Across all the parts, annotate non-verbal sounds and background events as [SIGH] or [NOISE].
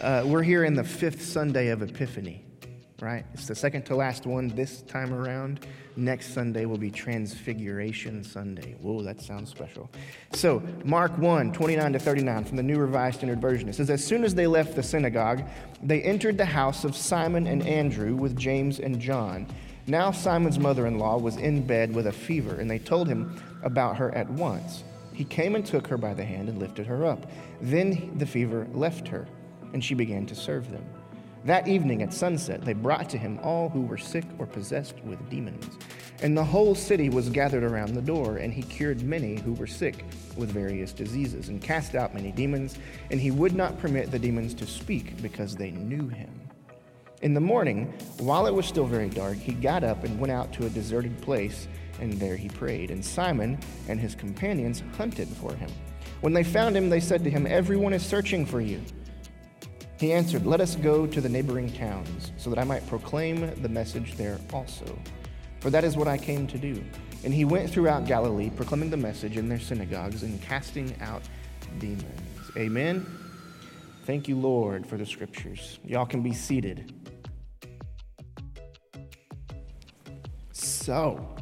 Uh, we're here in the fifth Sunday of Epiphany, right? It's the second to last one this time around. Next Sunday will be Transfiguration Sunday. Whoa, that sounds special. So, Mark 1 29 to 39 from the New Revised Standard Version. It says, As soon as they left the synagogue, they entered the house of Simon and Andrew with James and John. Now, Simon's mother in law was in bed with a fever, and they told him about her at once. He came and took her by the hand and lifted her up. Then the fever left her, and she began to serve them. That evening at sunset, they brought to him all who were sick or possessed with demons. And the whole city was gathered around the door, and he cured many who were sick with various diseases, and cast out many demons, and he would not permit the demons to speak because they knew him. In the morning, while it was still very dark, he got up and went out to a deserted place and there he prayed. And Simon and his companions hunted for him. When they found him, they said to him, Everyone is searching for you. He answered, Let us go to the neighboring towns, so that I might proclaim the message there also. For that is what I came to do. And he went throughout Galilee, proclaiming the message in their synagogues and casting out demons. Amen. Thank you, Lord, for the scriptures. Y'all can be seated. So,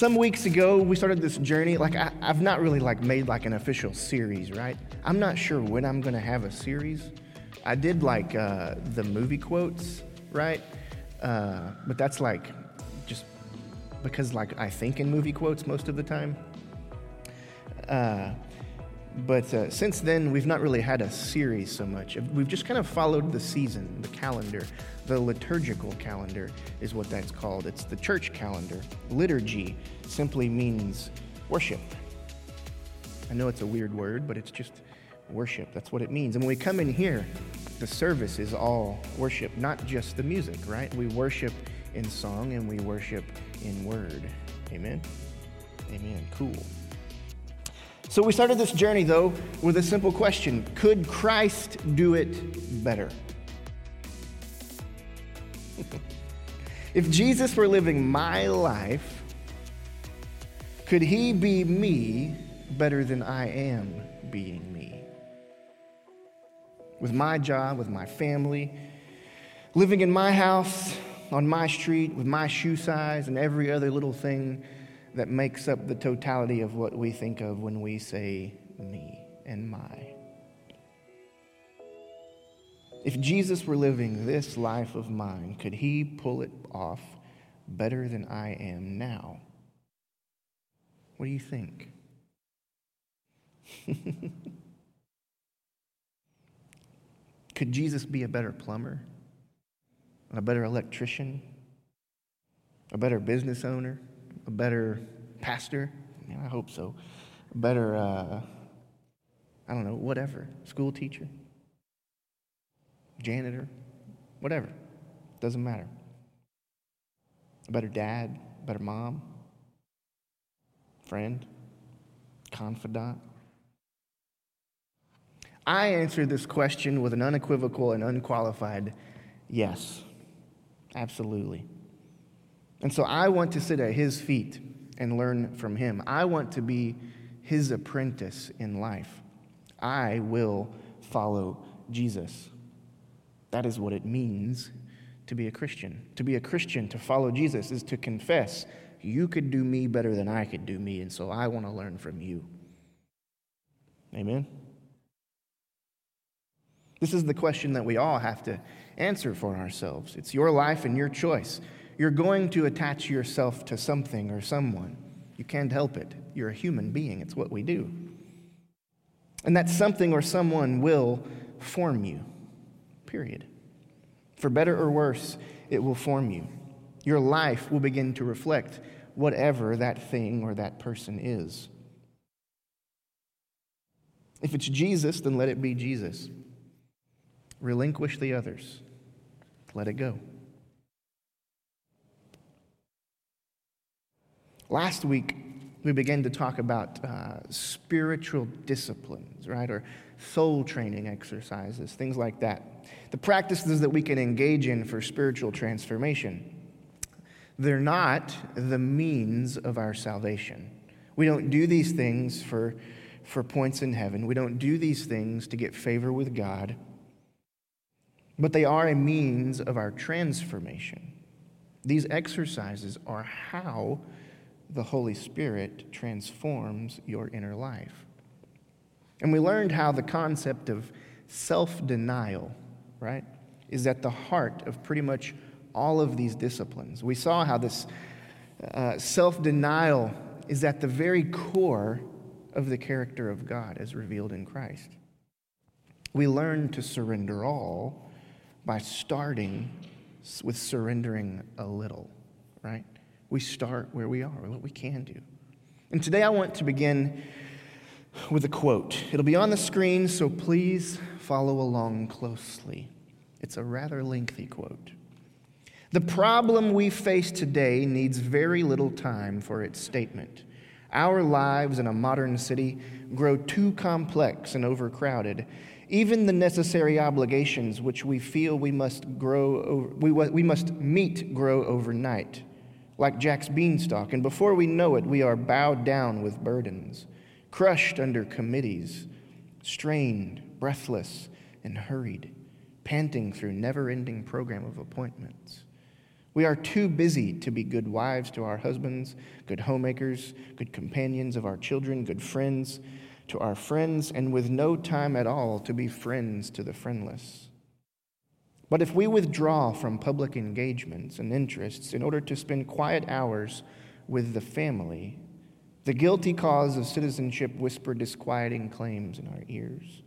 some weeks ago we started this journey like I, have not really like made like an official series right? I'm not sure when i'm gonna have a series. I did like uh, the movie quotes right? Uh, but that's like just because like i think in movie quotes most of the time. Uh, but uh, since then, we've not really had a series so much. We've just kind of followed the season, the calendar. The liturgical calendar is what that's called. It's the church calendar. Liturgy simply means worship. I know it's a weird word, but it's just worship. That's what it means. And when we come in here, the service is all worship, not just the music, right? We worship in song and we worship in word. Amen? Amen. Cool. So we started this journey, though, with a simple question Could Christ do it better? [LAUGHS] if Jesus were living my life, could he be me better than I am being me? With my job, with my family, living in my house, on my street, with my shoe size, and every other little thing that makes up the totality of what we think of when we say me and my. If Jesus were living this life of mine, could he pull it off better than I am now? What do you think? [LAUGHS] could Jesus be a better plumber? A better electrician? A better business owner? A better pastor. I hope so. A better, uh, I don't know, whatever, school teacher, janitor, whatever. Doesn't matter. A better dad, better mom, friend, confidant. I answer this question with an unequivocal and unqualified yes. Absolutely. And so I want to sit at his feet and learn from him. I want to be his apprentice in life. I will follow Jesus. That is what it means to be a Christian. To be a Christian, to follow Jesus, is to confess, you could do me better than I could do me, and so I want to learn from you. Amen? This is the question that we all have to answer for ourselves. It's your life and your choice you're going to attach yourself to something or someone. You can't help it. You're a human being, it's what we do. And that something or someone will form you, period. For better or worse, it will form you. Your life will begin to reflect whatever that thing or that person is. If it's Jesus, then let it be Jesus. Relinquish the others, let it go. Last week, we began to talk about uh, spiritual disciplines, right? Or soul training exercises, things like that. The practices that we can engage in for spiritual transformation. They're not the means of our salvation. We don't do these things for, for points in heaven. We don't do these things to get favor with God, but they are a means of our transformation. These exercises are how the Holy Spirit transforms your inner life. And we learned how the concept of self denial, right, is at the heart of pretty much all of these disciplines. We saw how this uh, self denial is at the very core of the character of God as revealed in Christ. We learn to surrender all by starting with surrendering a little, right? We start where we are, what we can do. And today I want to begin with a quote. It'll be on the screen, so please follow along closely. It's a rather lengthy quote. The problem we face today needs very little time for its statement. Our lives in a modern city grow too complex and overcrowded. Even the necessary obligations which we feel we must grow we, we must meet grow overnight, like Jack's beanstalk, and before we know it, we are bowed down with burdens, crushed under committees, strained, breathless, and hurried, panting through never-ending program of appointments. We are too busy to be good wives to our husbands, good homemakers, good companions of our children, good friends to our friends, and with no time at all to be friends to the friendless. But if we withdraw from public engagements and interests in order to spend quiet hours with the family, the guilty cause of citizenship whisper disquieting claims in our ears.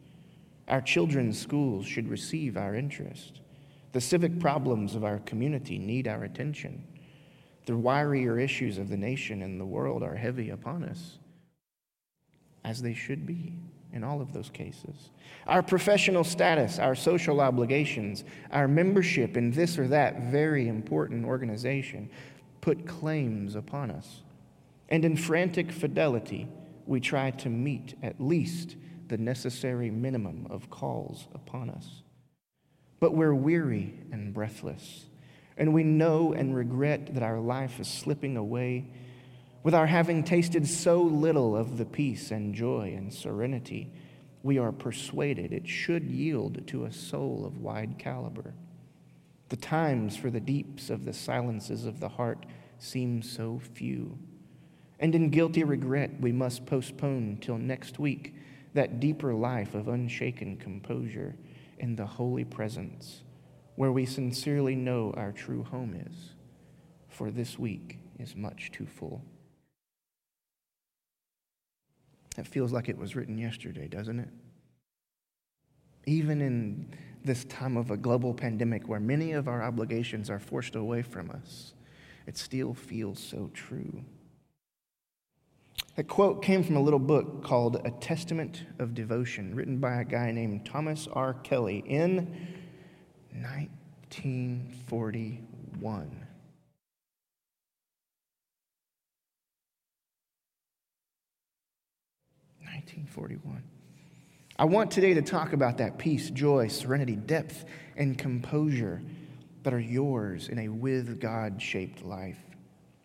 Our children's schools should receive our interest. The civic problems of our community need our attention. The wirier issues of the nation and the world are heavy upon us, as they should be in all of those cases. Our professional status, our social obligations, our membership in this or that very important organization put claims upon us. And in frantic fidelity, we try to meet at least the necessary minimum of calls upon us. But we're weary and breathless, and we know and regret that our life is slipping away with our having tasted so little of the peace and joy and serenity. We are persuaded it should yield to a soul of wide caliber. The times for the deeps of the silences of the heart seem so few. And in guilty regret, we must postpone till next week that deeper life of unshaken composure in the holy presence where we sincerely know our true home is, for this week is much too full. It feels like it was written yesterday, doesn't it? Even in this time of a global pandemic where many of our obligations are forced away from us, it still feels so true. That quote came from a little book called A Testament of Devotion, written by a guy named Thomas R. Kelly in 1941. Nineteen forty-one. I want today to talk about that peace, joy, serenity, depth, and composure that are yours in a with God shaped life.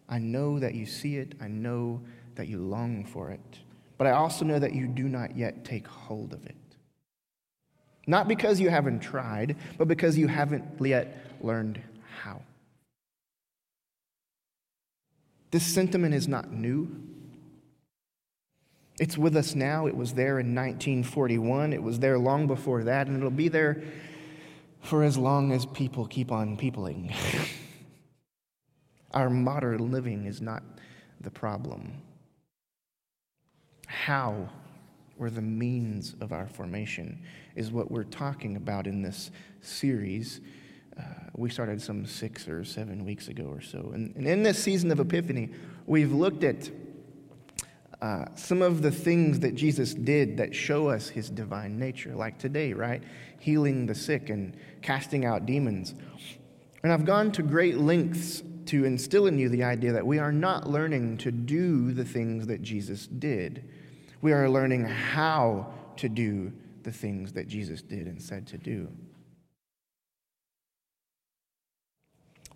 I know that you see it. I know that you long for it, but I also know that you do not yet take hold of it. Not because you haven't tried, but because you haven't yet learned how. This sentiment is not new. It's with us now. It was there in 1941. It was there long before that, and it'll be there for as long as people keep on peopling. [LAUGHS] Our modern living is not the problem how or the means of our formation is what we're talking about in this series. Uh, we started some six or seven weeks ago or so. And, and in this season of Epiphany, we've looked at uh, some of the things that Jesus did that show us his divine nature, like today, right? Healing the sick and casting out demons. And I've gone to great lengths to instill in you the idea that we are not learning to do the things that Jesus did. We are learning how to do the things that Jesus did and said to do.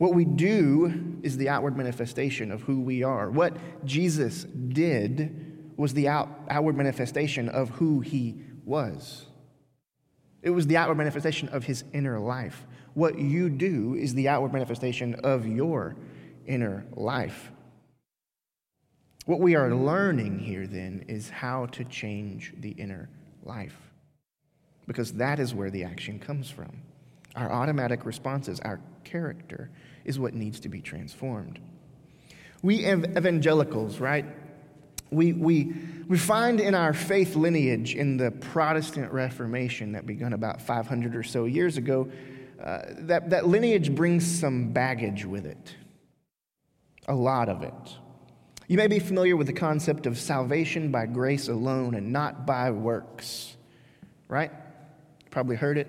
What we do is the outward manifestation of who we are. What Jesus did was the out, outward manifestation of who he was. It was the outward manifestation of his inner life. What you do is the outward manifestation of your inner life. What we are learning here then is how to change the inner life, because that is where the action comes from. Our automatic responses, our character, is what needs to be transformed. We evangelicals, right? We, we, we find in our faith lineage in the Protestant Reformation that began about 500 or so years ago, uh, that, that lineage brings some baggage with it, a lot of it. You may be familiar with the concept of salvation by grace alone and not by works, right? Probably heard it.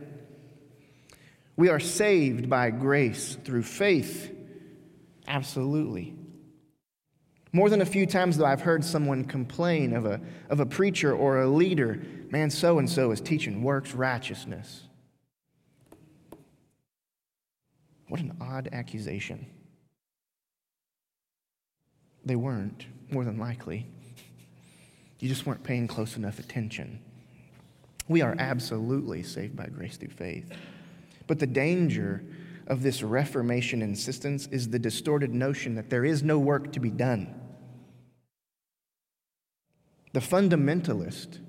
We are saved by grace through faith. Absolutely. More than a few times, though, I've heard someone complain of a, of a preacher or a leader man, so and so is teaching works righteousness. What an odd accusation. They weren't, more than likely. You just weren't paying close enough attention. We are absolutely saved by grace through faith. But the danger of this Reformation insistence is the distorted notion that there is no work to be done. The fundamentalist,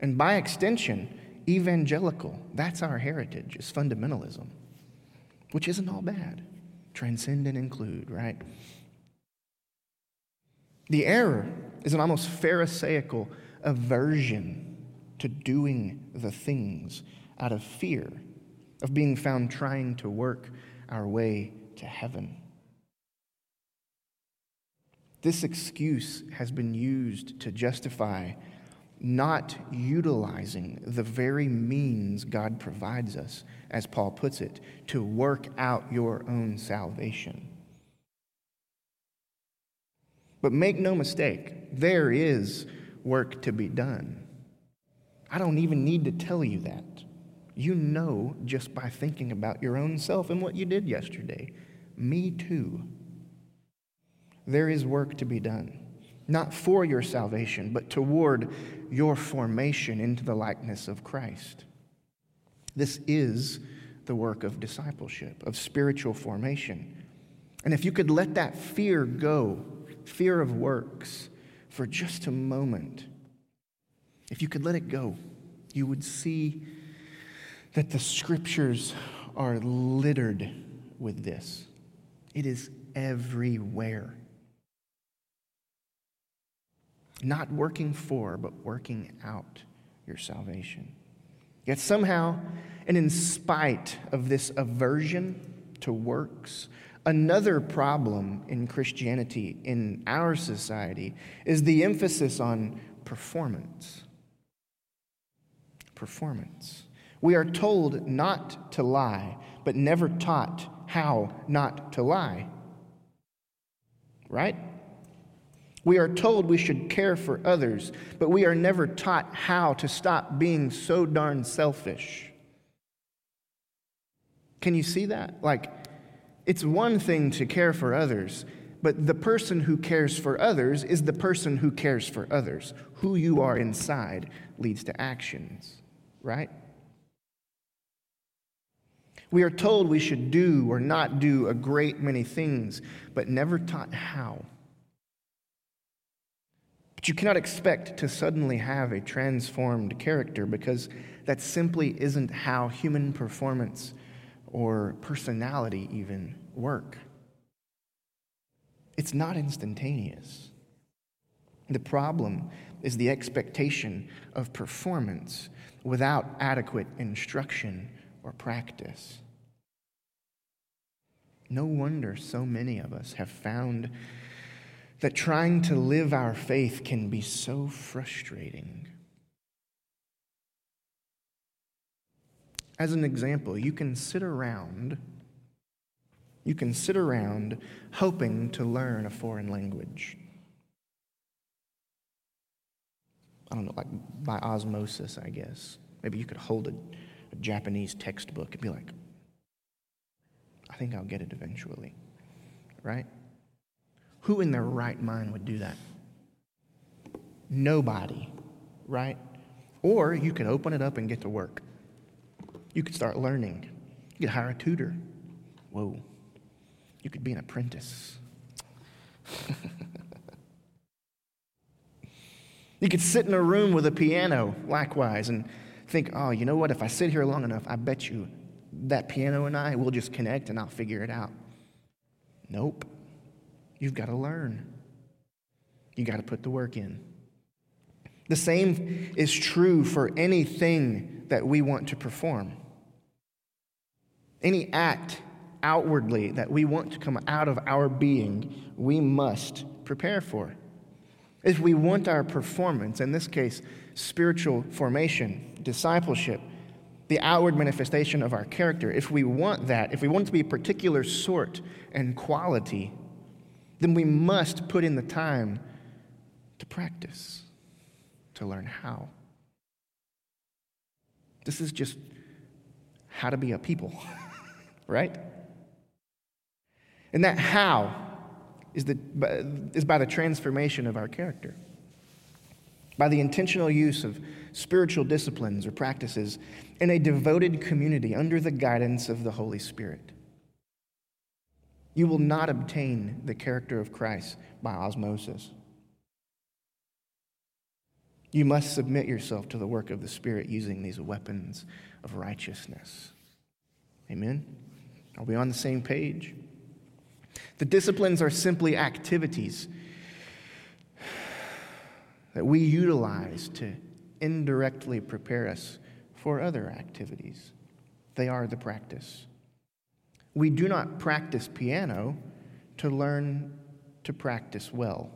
and by extension, evangelical, that's our heritage, is fundamentalism, which isn't all bad. Transcend and include, right? The error is an almost Pharisaical aversion to doing the things out of fear of being found trying to work our way to heaven. This excuse has been used to justify not utilizing the very means God provides us, as Paul puts it, to work out your own salvation. But make no mistake, there is work to be done. I don't even need to tell you that. You know just by thinking about your own self and what you did yesterday. Me too. There is work to be done, not for your salvation, but toward your formation into the likeness of Christ. This is the work of discipleship, of spiritual formation. And if you could let that fear go, fear of works, for just a moment, if you could let it go, you would see that the scriptures are littered with this. It is everywhere. Not working for, but working out your salvation. Yet somehow, and in spite of this aversion to works, Another problem in Christianity, in our society, is the emphasis on performance. Performance. We are told not to lie, but never taught how not to lie. Right? We are told we should care for others, but we are never taught how to stop being so darn selfish. Can you see that? Like, it's one thing to care for others, but the person who cares for others is the person who cares for others. Who you are inside leads to actions, right? We are told we should do or not do a great many things, but never taught how. But you cannot expect to suddenly have a transformed character because that simply isn't how human performance or personality even work. It's not instantaneous. The problem is the expectation of performance without adequate instruction or practice. No wonder so many of us have found that trying to live our faith can be so frustrating. As an example, you can sit around you can sit around hoping to learn a foreign language. I don't know, like by osmosis, I guess. Maybe you could hold a, a Japanese textbook and be like, I think I'll get it eventually, right? Who in their right mind would do that? Nobody, right? Or you could open it up and get to work. You could start learning. You could hire a tutor. Whoa. You could be an apprentice. [LAUGHS] you could sit in a room with a piano, likewise, and think, oh, you know what? If I sit here long enough, I bet you that piano and I we'll just connect and I'll figure it out. Nope. You've got to learn. You got to put the work in. The same is true for anything that we want to perform. Any act outwardly that we want to come out of our being, we must prepare for. If we want our performance, in this case, spiritual formation, discipleship, the outward manifestation of our character, if we want that, if we want it to be a particular sort and quality, then we must put in the time to practice, to learn how. This is just how to be a people, [LAUGHS] right? And that how is, the, is by the transformation of our character, by the intentional use of spiritual disciplines or practices in a devoted community under the guidance of the Holy Spirit. You will not obtain the character of Christ by osmosis. You must submit yourself to the work of the Spirit using these weapons of righteousness. Amen? Are we on the same page? The disciplines are simply activities that we utilize to indirectly prepare us for other activities. They are the practice. We do not practice piano to learn to practice well.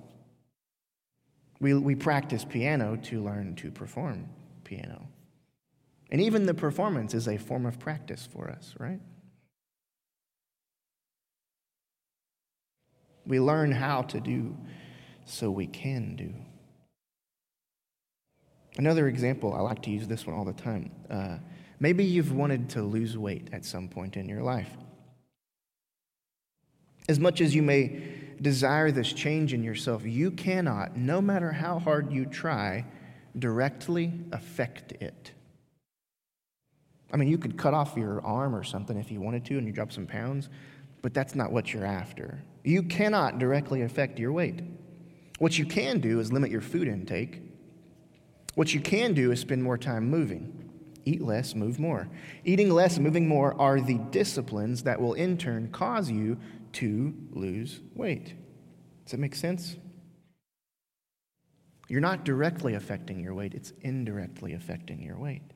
We, we practice piano to learn to perform piano. And even the performance is a form of practice for us, right? We learn how to do so we can do. Another example, I like to use this one all the time. Uh, maybe you've wanted to lose weight at some point in your life. As much as you may desire this change in yourself, you cannot, no matter how hard you try, directly affect it. I mean, you could cut off your arm or something if you wanted to and you drop some pounds, but that's not what you're after. You cannot directly affect your weight. What you can do is limit your food intake what you can do is spend more time moving. Eat less, move more. Eating less moving more are the disciplines that will in turn cause you to lose weight. Does that make sense? You're not directly affecting your weight, it's indirectly affecting your weight.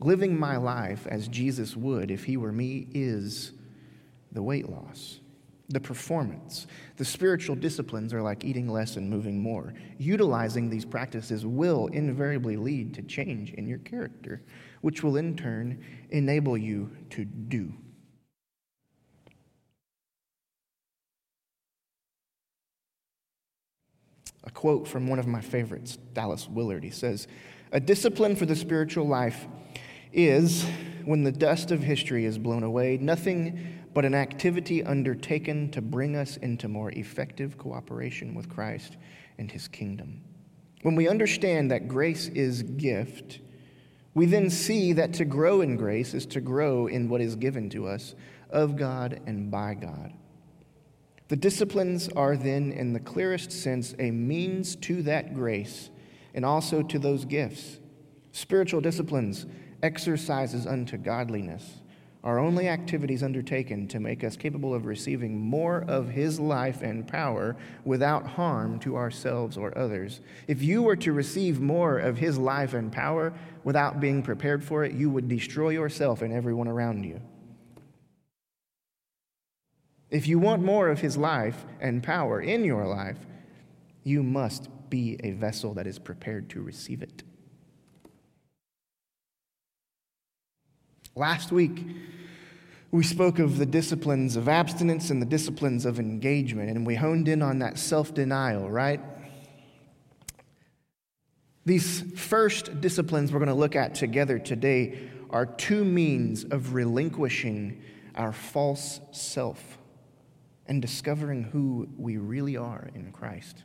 Living my life as Jesus would if he were me is the weight loss the performance. The spiritual disciplines are like eating less and moving more. Utilizing these practices will invariably lead to change in your character, which will in turn enable you to do. A quote from one of my favorites, Dallas Willard. He says, A discipline for the spiritual life is, when the dust of history is blown away, nothing but an activity undertaken to bring us into more effective cooperation with Christ and his kingdom. When we understand that grace is gift, we then see that to grow in grace is to grow in what is given to us of God and by God. The disciplines are then, in the clearest sense, a means to that grace and also to those gifts. Spiritual disciplines, exercises unto godliness are only activities undertaken to make us capable of receiving more of His life and power without harm to ourselves or others. If you were to receive more of His life and power without being prepared for it, you would destroy yourself and everyone around you. If you want more of His life and power in your life, you must be a vessel that is prepared to receive it. Last week, we spoke of the disciplines of abstinence and the disciplines of engagement, and we honed in on that self denial, right? These first disciplines we're going to look at together today are two means of relinquishing our false self. and discovering who we really are in Christ.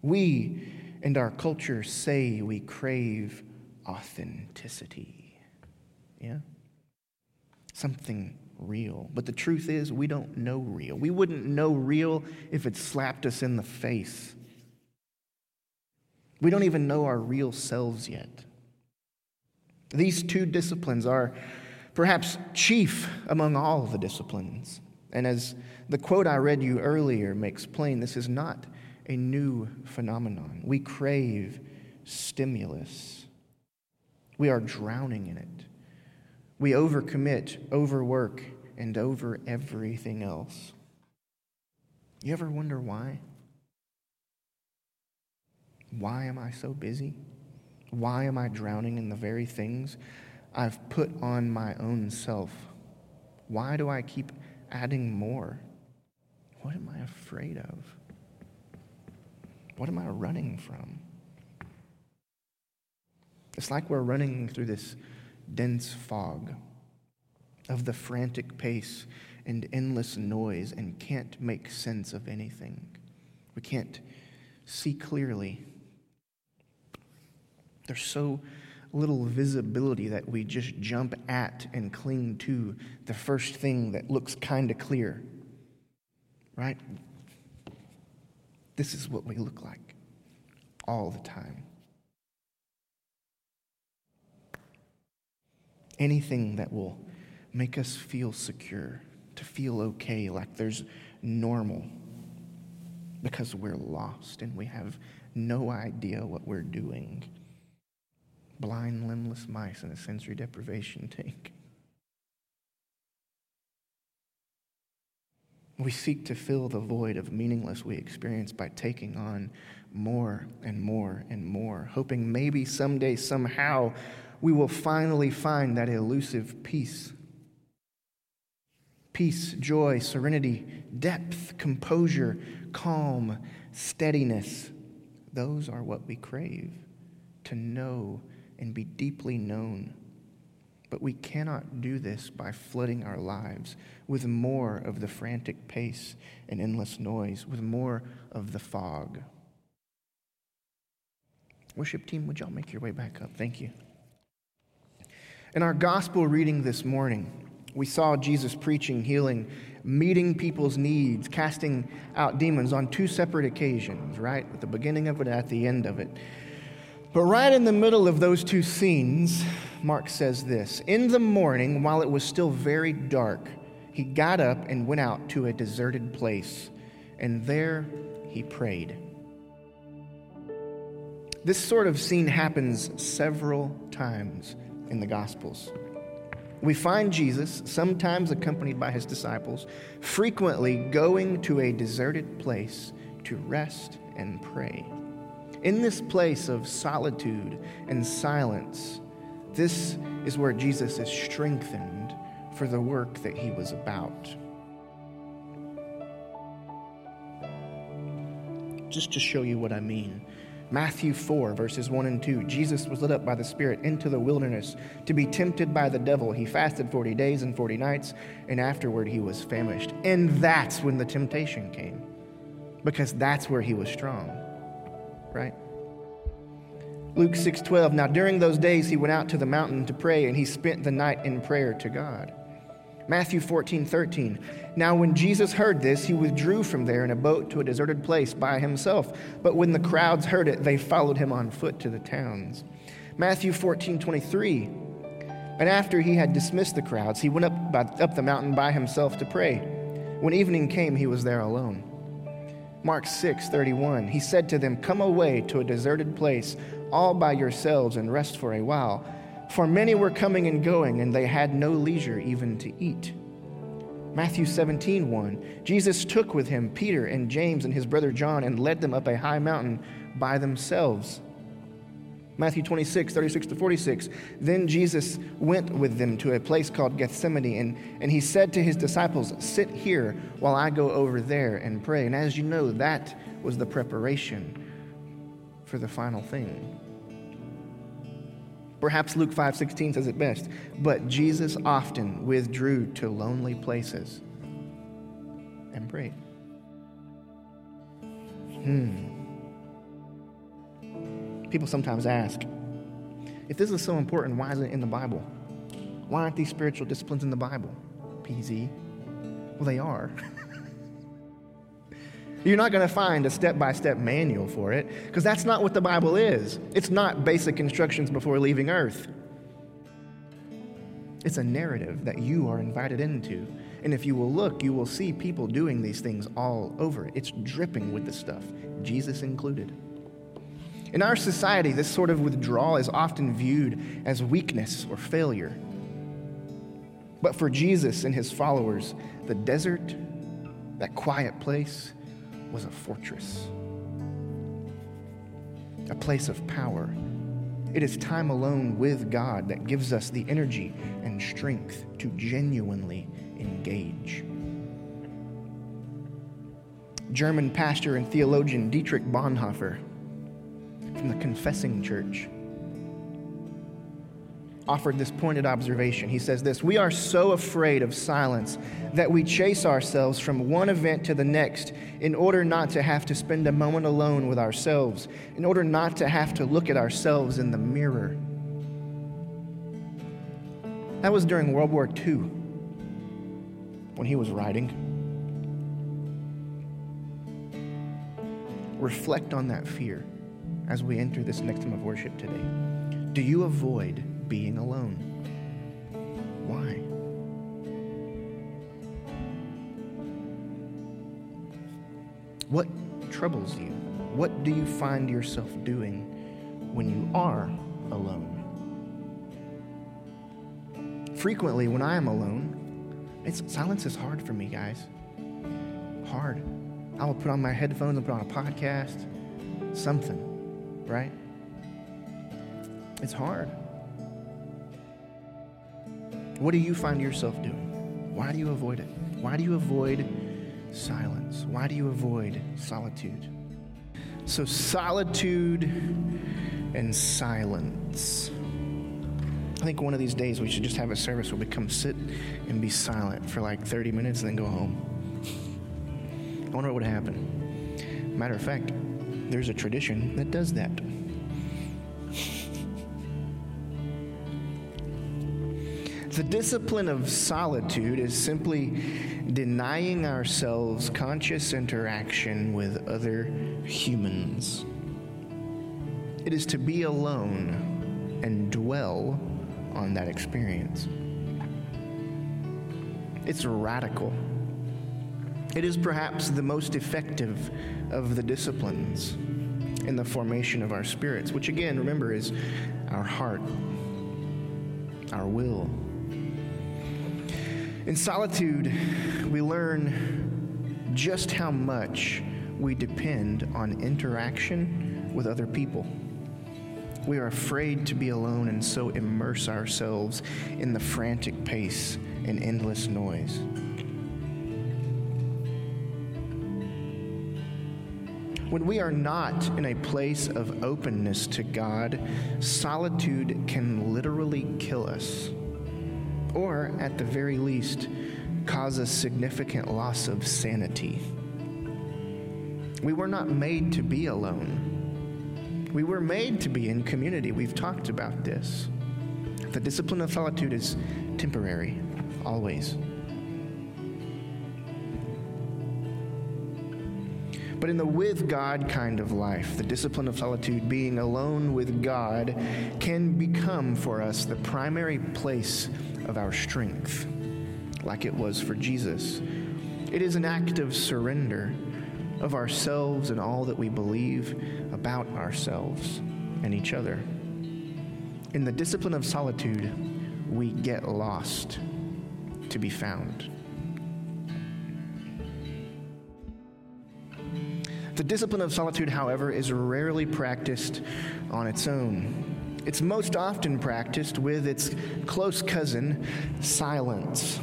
We and our culture say we crave authenticity. Yeah? Something real. But the truth is, we don't know real. We wouldn't know real if it slapped us in the face. We don't even know our real selves yet. These two disciplines are perhaps chief among all the disciplines. And as the quote I read you earlier makes plain, this is not a new phenomenon. We crave stimulus, we are drowning in it. We overcommit, overwork, and over everything else. You ever wonder why? Why am I so busy? Why am I drowning in the very things I've put on my own self? Why do I keep adding more? What am I afraid of? What am I running from? It's like we're running through this dense fog of the frantic pace and endless noise and can't make sense of anything. We can't see clearly. There's so little visibility that we just jump at and cling to the first thing that looks kind of clear. Right? This is what we look like all the time. Anything that will make us feel secure, to feel okay, like there's normal, because we're lost and we have no idea what we're doing. Blind, limbless mice in a sensory deprivation tank. We seek to fill the void of meaningless we experience by taking on more and more and more, hoping maybe someday, somehow, we will finally find that elusive peace. Peace, joy, serenity, depth, composure, calm, steadiness. Those are what we crave to know and be deeply known. But we cannot do this by flooding our lives with more of the frantic pace and endless noise, with more of the fog. Worship team, would y'all make your way back up? Thank you. In our gospel reading this morning, we saw Jesus preaching, healing, meeting people's needs, casting out demons on two separate occasions, right? At the beginning of it, at the end of it. But right in the middle of those two scenes, Mark says this In the morning, while it was still very dark, he got up and went out to a deserted place, and there he prayed. This sort of scene happens several times in the Gospels. We find Jesus, sometimes accompanied by his disciples, frequently going to a deserted place to rest and pray. In this place of solitude and silence, this is where Jesus is strengthened for the work that he was about. Just to show you what I mean. Matthew 4, verses 1 and 2. Jesus was led up by the Spirit into the wilderness to be tempted by the devil. He fasted 40 days and 40 nights, and afterward he was famished. And that's when the temptation came, because that's where he was strong right? Luke 6:12 Now during those days he went out to the mountain to pray and he spent the night in prayer to God. Matthew 14:13 Now when Jesus heard this he withdrew from there in a boat to a deserted place by himself but when the crowds heard it they followed him on foot to the towns. Matthew 14:23 And after he had dismissed the crowds he went up by, up the mountain by himself to pray. When evening came he was there alone. Mark 6, 31. He said to them, Come away to a deserted place, all by yourselves, and rest for a while. For many were coming and going, and they had no leisure even to eat. Matthew 17, 1. Jesus took with him Peter and James and his brother John and led them up a high mountain by themselves. Matthew 26, 36 to 46. Then Jesus went with them to a place called Gethsemane, and, and he said to his disciples, Sit here while I go over there and pray. And as you know, that was the preparation for the final thing. Perhaps Luke 5:16 says it best, but Jesus often withdrew to lonely places and prayed. Hmm. People sometimes ask, if this is so important, why isn't it in the Bible? Why aren't these spiritual disciplines in the Bible? PZ. Well, they are. [LAUGHS] You're not going to find a step by step manual for it because that's not what the Bible is. It's not basic instructions before leaving earth. It's a narrative that you are invited into. And if you will look, you will see people doing these things all over. It's dripping with the stuff, Jesus included. In our society, this sort of withdrawal is often viewed as weakness or failure. But for Jesus and his followers, the desert, that quiet place, was a fortress, a place of power. It is time alone with God that gives us the energy and strength to genuinely engage. German pastor and theologian Dietrich Bonhoeffer from the Confessing Church offered this pointed observation. He says this We are so afraid of silence that we chase ourselves from one event to the next in order not to have to spend a moment alone with ourselves, in order not to have to look at ourselves in the mirror. That was during World War II when he was writing. Reflect on that fear as we enter this next time of worship today? Do you avoid being alone? Why? What troubles you? What do you find yourself doing when you are alone? Frequently, when I am alone, it's, silence is hard for me, guys. Hard. I will put on my headphones and put on a podcast, something right? It's hard. What do you find yourself doing? Why do you avoid it? Why do you avoid silence? Why do you avoid solitude? So, solitude and silence. I think one of these days we should just have a service where we come sit and be silent for like 30 minutes and then go home. I wonder what would happen. Matter of fact, there's a tradition that does that. The discipline of solitude is simply denying ourselves conscious interaction with other humans. It is to be alone and dwell on that experience. It's radical. It is perhaps the most effective of the disciplines in the formation of our spirits, which again, remember, is our heart, our will. In solitude, we learn just how much we depend on interaction with other people. We are afraid to be alone and so immerse ourselves in the frantic pace and endless noise. When we are not in a place of openness to God, solitude can literally kill us, or at the very least, cause a significant loss of sanity. We were not made to be alone. We were made to be in community. We've talked about this. The discipline of solitude is temporary, always. But in the with God kind of life, the discipline of solitude, being alone with God, can become for us the primary place of our strength, like it was for Jesus. It is an act of surrender of ourselves and all that we believe about ourselves and each other. In the discipline of solitude, we get lost to be found. The discipline of solitude, however, is rarely practiced on its own. It's most often practiced with its close cousin, silence.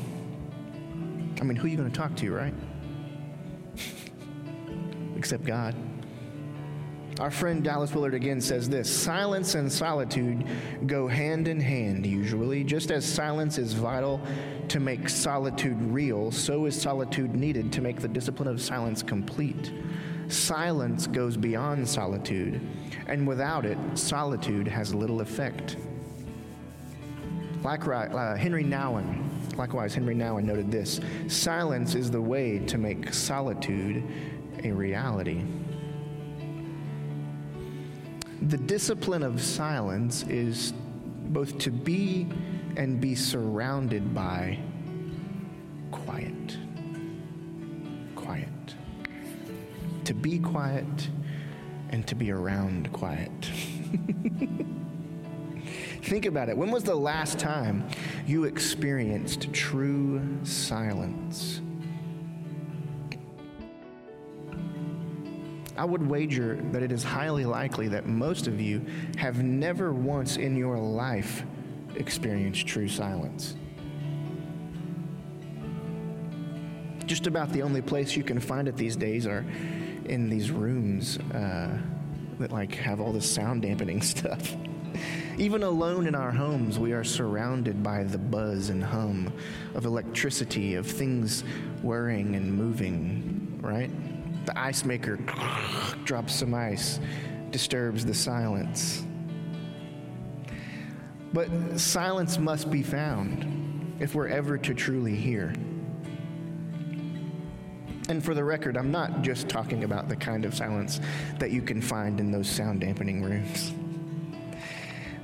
I mean, who are you going to talk to, right? [LAUGHS] Except God. Our friend Dallas Willard again says this silence and solitude go hand in hand, usually. Just as silence is vital to make solitude real, so is solitude needed to make the discipline of silence complete. Silence goes beyond solitude, and without it, solitude has little effect. Like uh, Henry Nouwen, likewise, Henry Nouwen noted this silence is the way to make solitude a reality. The discipline of silence is both to be and be surrounded by quiet. Quiet. To be quiet and to be around quiet. [LAUGHS] Think about it. When was the last time you experienced true silence? I would wager that it is highly likely that most of you have never once in your life experienced true silence. Just about the only place you can find it these days are in these rooms uh, that like have all this sound dampening [LAUGHS] stuff. Even alone in our homes, we are surrounded by the buzz and hum of electricity, of things whirring and moving, right? The ice maker [LAUGHS] drops some ice, disturbs the silence. But silence must be found if we're ever to truly hear. And for the record, I'm not just talking about the kind of silence that you can find in those sound dampening rooms.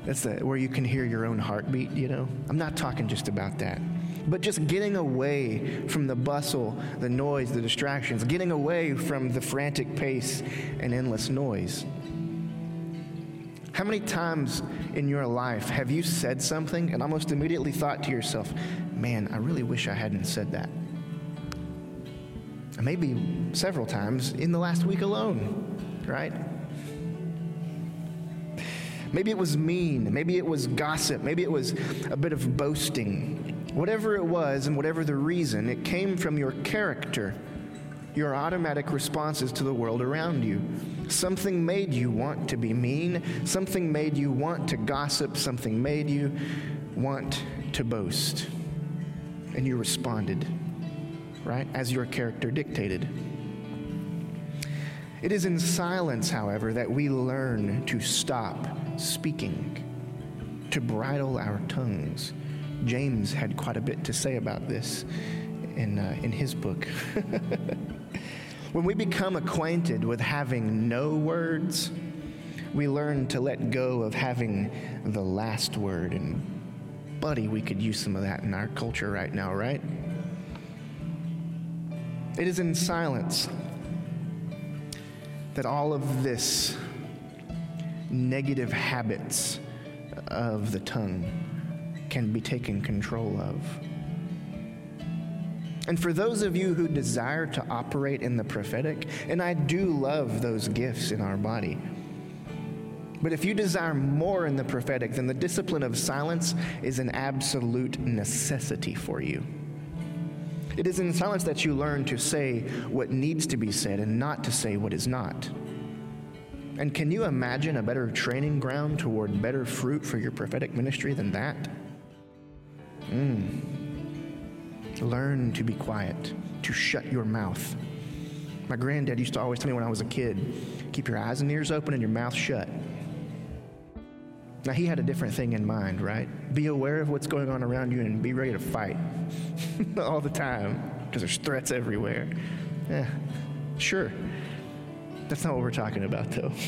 That's the, where you can hear your own heartbeat, you know? I'm not talking just about that but just getting away from the bustle, the noise, the distractions, getting away from the frantic pace and endless noise. How many times in your life have you said something and almost immediately thought to yourself, man, I really wish I hadn't said that? Maybe several times in the last week alone, right? Maybe it was mean. Maybe it was gossip. Maybe it was a bit of boasting. Whatever it was and whatever the reason, it came from your character, your automatic responses to the world around you. Something made you want to be mean, something made you want to gossip, something made you want to boast. And you responded, right, as your character dictated. It is in silence, however, that we learn to stop speaking, to bridle our tongues James had quite a bit to say about this in, uh, in his book. [LAUGHS] when we become acquainted with having no words, we learn to let go of having the last word. And, buddy, we could use some of that in our culture right now, right? It is in silence that all of this negative habits of the tongue can be taken control of. And for those of you who desire to operate in the prophetic, and I do love those gifts in our body, but if you desire more in the prophetic, then the discipline of silence is an absolute necessity for you. It is in silence that you learn to say what needs to be said and not to say what is not. And can you imagine a better training ground toward better fruit for your prophetic ministry than that? Mm. Learn to be quiet, to shut your mouth. My granddad used to always tell me when I was a kid keep your eyes and ears open and your mouth shut. Now, he had a different thing in mind, right? Be aware of what's going on around you and be ready to fight [LAUGHS] all the time because there's threats everywhere. Yeah, sure. That's not what we're talking about, though. [LAUGHS]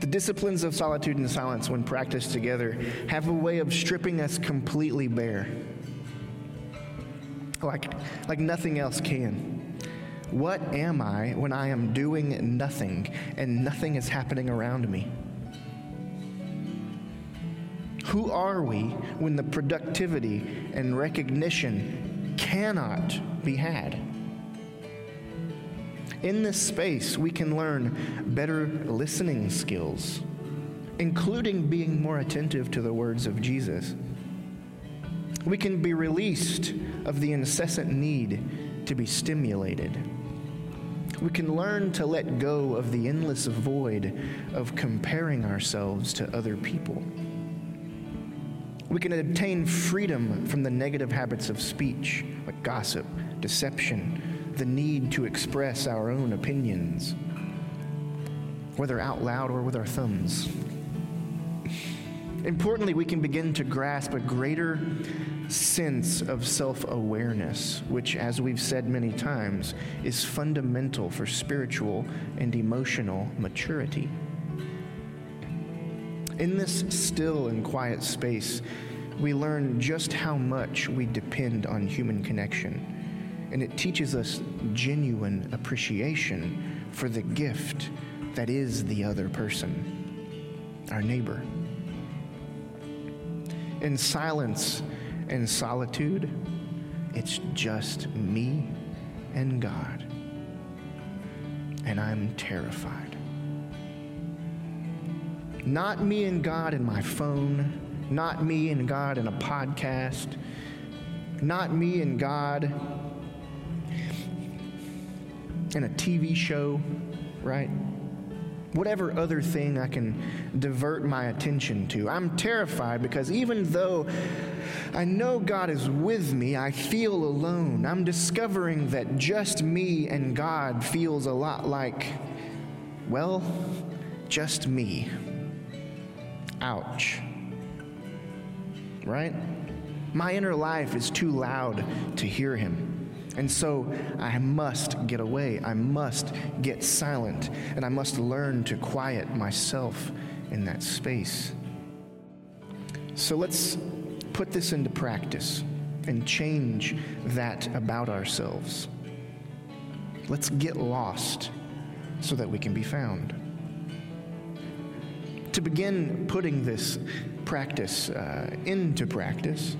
The disciplines of solitude and silence, when practiced together, have a way of stripping us completely bare, like, like nothing else can. What am I when I am doing nothing and nothing is happening around me? Who are we when the productivity and recognition cannot be had? In this space, we can learn better listening skills, including being more attentive to the words of Jesus. We can be released of the incessant need to be stimulated. We can learn to let go of the endless void of comparing ourselves to other people. We can obtain freedom from the negative habits of speech, like gossip, deception, the need to express our own opinions, whether out loud or with our thumbs. Importantly, we can begin to grasp a greater sense of self awareness, which, as we've said many times, is fundamental for spiritual and emotional maturity. In this still and quiet space, we learn just how much we depend on human connection, and it teaches us genuine appreciation for the gift that is the other person, our neighbor. In silence and solitude, it's just me and God, and I'm terrified. Not me and God in my phone, not me and God in a podcast, not me and God in a TV show, right? Whatever other thing I can divert my attention to. I'm terrified because even though I know God is with me, I feel alone. I'm discovering that just me and God feels a lot like, well, just me. Ouch. Right? My inner life is too loud to hear him. And so I must get away. I must get silent. And I must learn to quiet myself in that space. So let's put this into practice and change that about ourselves. Let's get lost so that we can be found to begin putting this practice uh, into practice,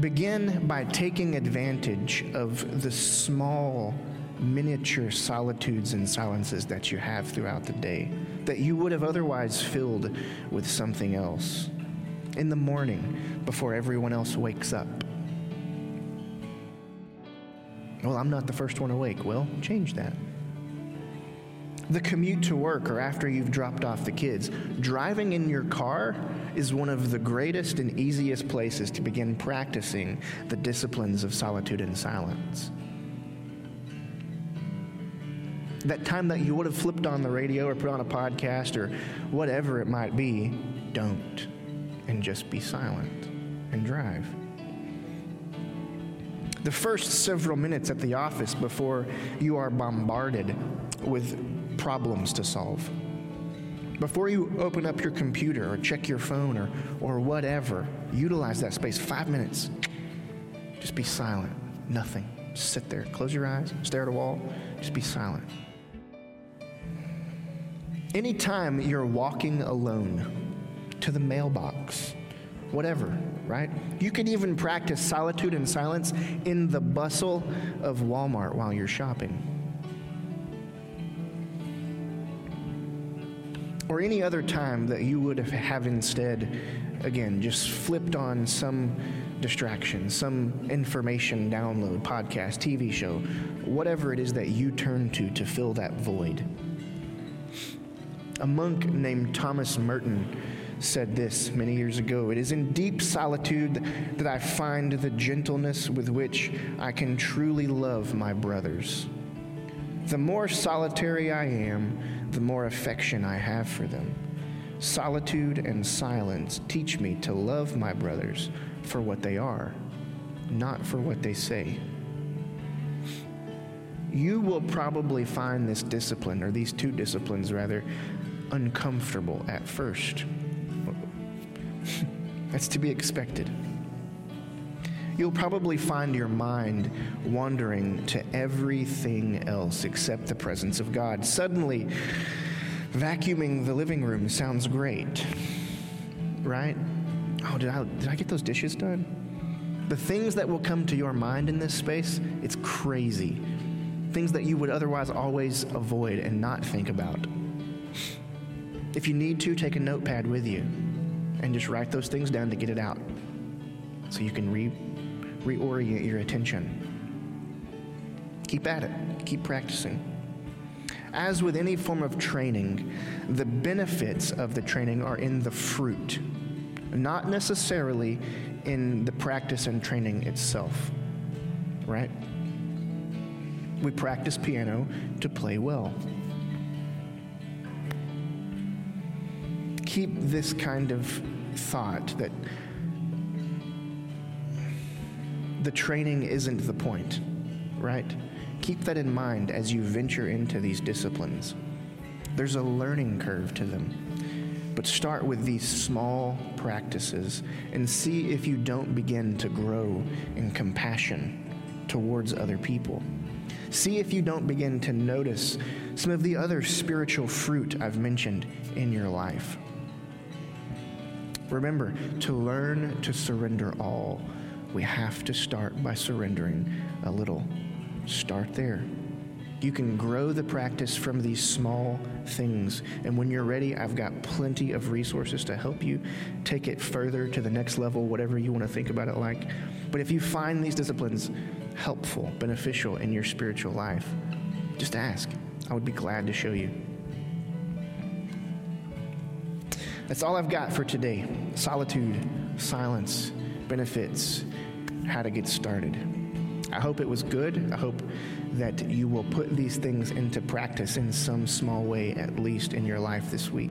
begin by taking advantage of the small, miniature solitudes and silences that you have throughout the day that you would have otherwise filled with something else. In the morning, before everyone else wakes up. Well, I'm not the first one awake. Well, change that the commute to work or after you've dropped off the kids. Driving in your car is one of the greatest and easiest places to begin practicing the disciplines of solitude and silence. That time that you would have flipped on the radio or put on a podcast or whatever it might be, don't. And just be silent and drive. The first several minutes at the office before you are bombarded with problems to solve. Before you open up your computer or check your phone or, or whatever, utilize that space. Five minutes. Just be silent. Nothing. Just sit there. Close your eyes. Stare at a wall. Just be silent. Anytime you're walking alone to the mailbox, whatever, right? You can even practice solitude and silence in the bustle of Walmart while you're shopping. Or any other time that you would have instead, again, just flipped on some distraction, some information download, podcast, TV show, whatever it is that you turn to to fill that void. A monk named Thomas Merton said this many years ago It is in deep solitude that I find the gentleness with which I can truly love my brothers. The more solitary I am, the more affection I have for them. Solitude and silence teach me to love my brothers for what they are, not for what they say. You will probably find this discipline, or these two disciplines rather, uncomfortable at first. [LAUGHS] That's to be expected. You'll probably find your mind wandering to everything else except the presence of God. Suddenly, vacuuming the living room sounds great, right? Oh, did I, did I get those dishes done? The things that will come to your mind in this space, it's crazy. Things that you would otherwise always avoid and not think about. If you need to, take a notepad with you and just write those things down to get it out so you can re- reorient your attention. Keep at it, keep practicing. As with any form of training, the benefits of the training are in the fruit, not necessarily in the practice and training itself, right? We practice piano to play well. Keep this kind of thought that the training isn't the point, right? Keep that in mind as you venture into these disciplines. There's a learning curve to them. But start with these small practices and see if you don't begin to grow in compassion towards other people. See if you don't begin to notice some of the other spiritual fruit I've mentioned in your life. Remember, to learn to surrender all, we have to start by surrendering a little. Start there. You can grow the practice from these small things. And when you're ready, I've got plenty of resources to help you take it further to the next level, whatever you want to think about it like. But if you find these disciplines helpful, beneficial in your spiritual life, just ask. I would be glad to show you. That's all I've got for today solitude, silence, benefits, how to get started. I hope it was good. I hope that you will put these things into practice in some small way, at least in your life this week.